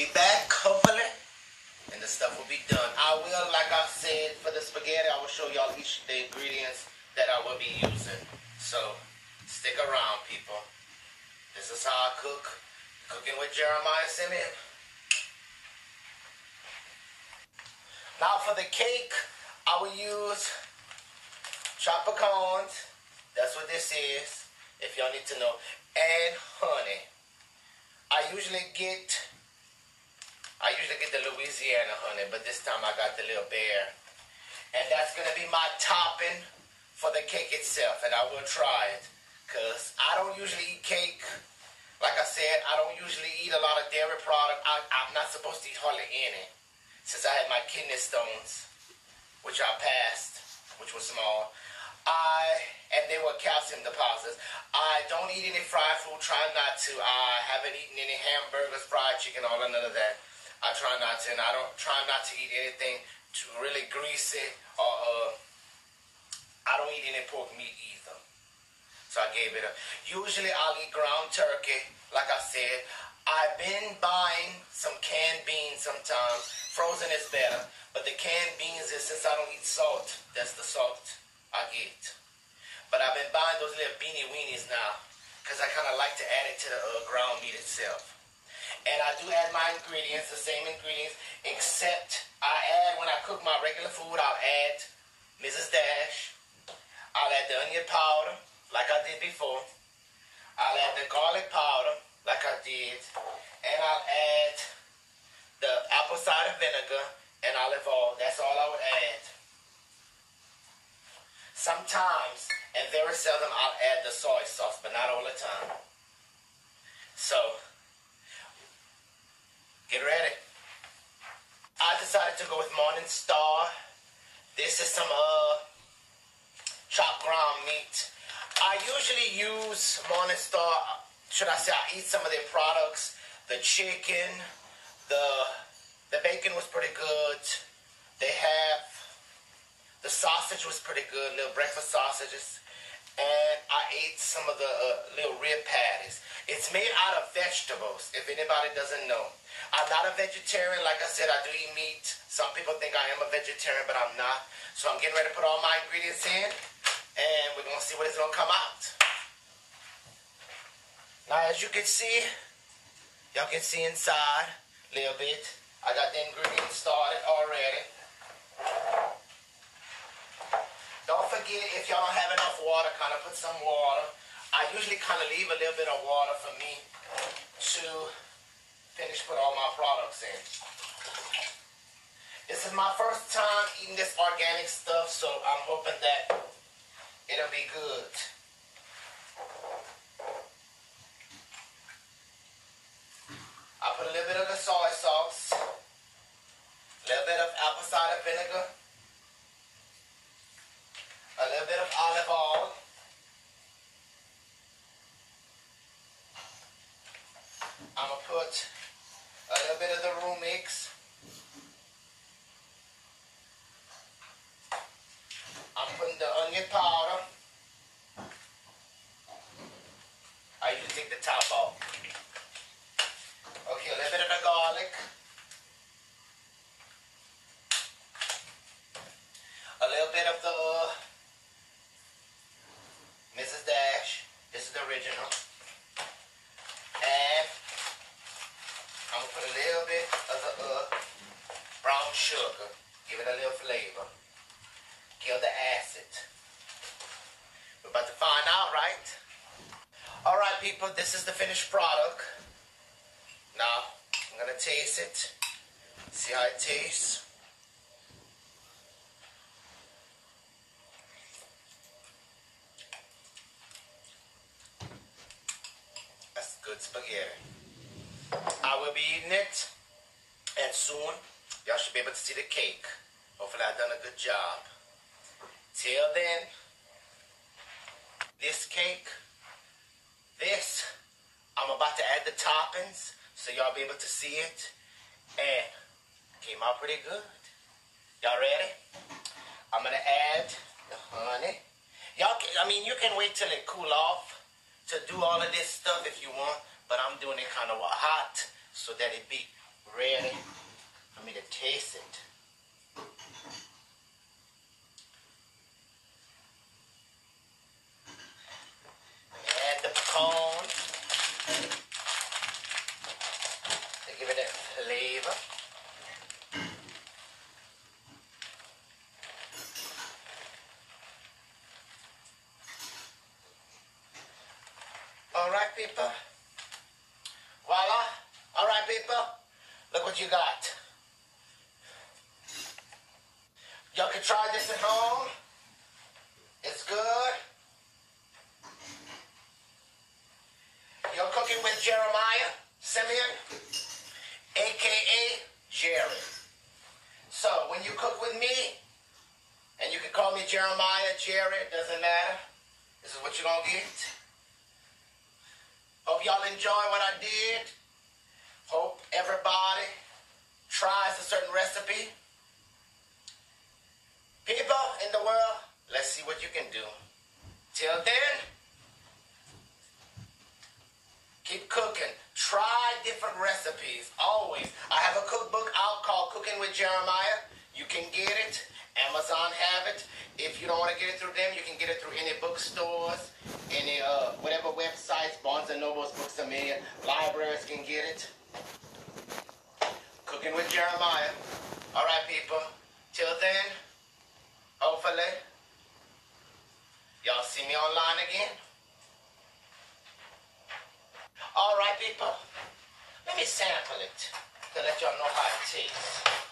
be back, hopefully, and the stuff will be done. I will, like I said, for the spaghetti, I will show y'all each the ingredients that I will be using. So, stick around, people. This is how I cook. Cooking with Jeremiah Simeon. Now for the cake, I will use chopped pecans. That's what this is, if y'all need to know. And honey. I usually get I usually get the Louisiana honey, but this time I got the little bear. And that's gonna be my topping for the cake itself, and I will try it. Cause I don't usually eat cake. Like I said, I don't usually eat a lot of dairy product. I, I'm not supposed to eat hardly any. Since I had my kidney stones, which I passed, which was small. I and they were calcium deposits. I don't eat any fried food. Try not to. I haven't eaten any hamburgers, fried chicken, all of none of that. I try not to, and I don't try not to eat anything to really greasy or uh, I don't eat any pork meat either. So I gave it up. Usually I'll eat ground turkey. Like I said, I've been buying some canned beans sometimes. Frozen is better, but the canned beans is since I don't eat salt. That's the salt I get. But I've been buying those little beanie weenies now because I kind of like to add it to the uh, ground meat itself. And I do add my ingredients, the same ingredients, except I add, when I cook my regular food, I'll add Mrs. Dash. I'll add the onion powder, like I did before. I'll add the garlic powder, like I did. And I'll add the apple cider vinegar and olive oil. That's all I would add. Sometimes, and very seldom, I'll add the soy sauce, but not all the time. So, Get ready. I decided to go with Morning Star. This is some uh chopped ground meat. I usually use Morning Star. Should I say I eat some of their products? The chicken, the the bacon was pretty good. They have the sausage was pretty good, little breakfast sausages, and I ate some of the uh, little rib patties. It's made out of vegetables. If anybody doesn't know. I'm not a vegetarian. Like I said, I do eat meat. Some people think I am a vegetarian, but I'm not. So I'm getting ready to put all my ingredients in, and we're going to see what it's going to come out. Now, as you can see, y'all can see inside a little bit. I got the ingredients started already. Don't forget, if y'all don't have enough water, kind of put some water. I usually kind of leave a little bit of water for me to finish put all my products in. This is my first time eating this organic stuff, so I'm hoping that it'll be good. I put a little bit of the soy sauce, a little bit of apple cider vinegar, a little bit of olive oil, I'm gonna put a little bit of the roux mix. I'm putting the onion powder. I usually take the top off. Okay, a little bit of the garlic. A little bit of the Mrs. Dash. This is the original. And I'm gonna put a little bit of the uh, brown sugar, give it a little flavor, kill the acid. We're about to find out, right? All right, people, this is the finished product. Now, I'm gonna taste it, see how it tastes. That's good spaghetti. I will be eating it, and soon y'all should be able to see the cake. Hopefully, I've done a good job. Till then, this cake, this, I'm about to add the toppings so y'all be able to see it, and came out pretty good. Y'all ready? I'm gonna add the honey. Y'all, I mean, you can wait till it cool off to do all of this stuff if you want, but I'm doing it kind of hot so that it be ready for me to taste it. Add the pecan to give it that flavor. All right, people. Voila. All right, people. Look what you got. Y'all can try this at home. It's good. You're cooking with Jeremiah Simeon, aka Jerry. So when you cook with me, and you can call me Jeremiah, Jerry, it doesn't matter. This is what you're gonna get. Hope y'all enjoy what I did. Hope everybody tries a certain recipe. People in the world, let's see what you can do. Till then, keep cooking. Try different recipes. Always. I have a cookbook out called Cooking with Jeremiah. You can get it. Amazon have it. If you don't want to get it through them, you can get it through any bookstores, any uh, whatever websites, Barnes and Nobles, Books a Million, libraries can get it. Cooking with Jeremiah. All right, people. Till then, hopefully, y'all see me online again. All right, people. Let me sample it to let y'all know how it tastes.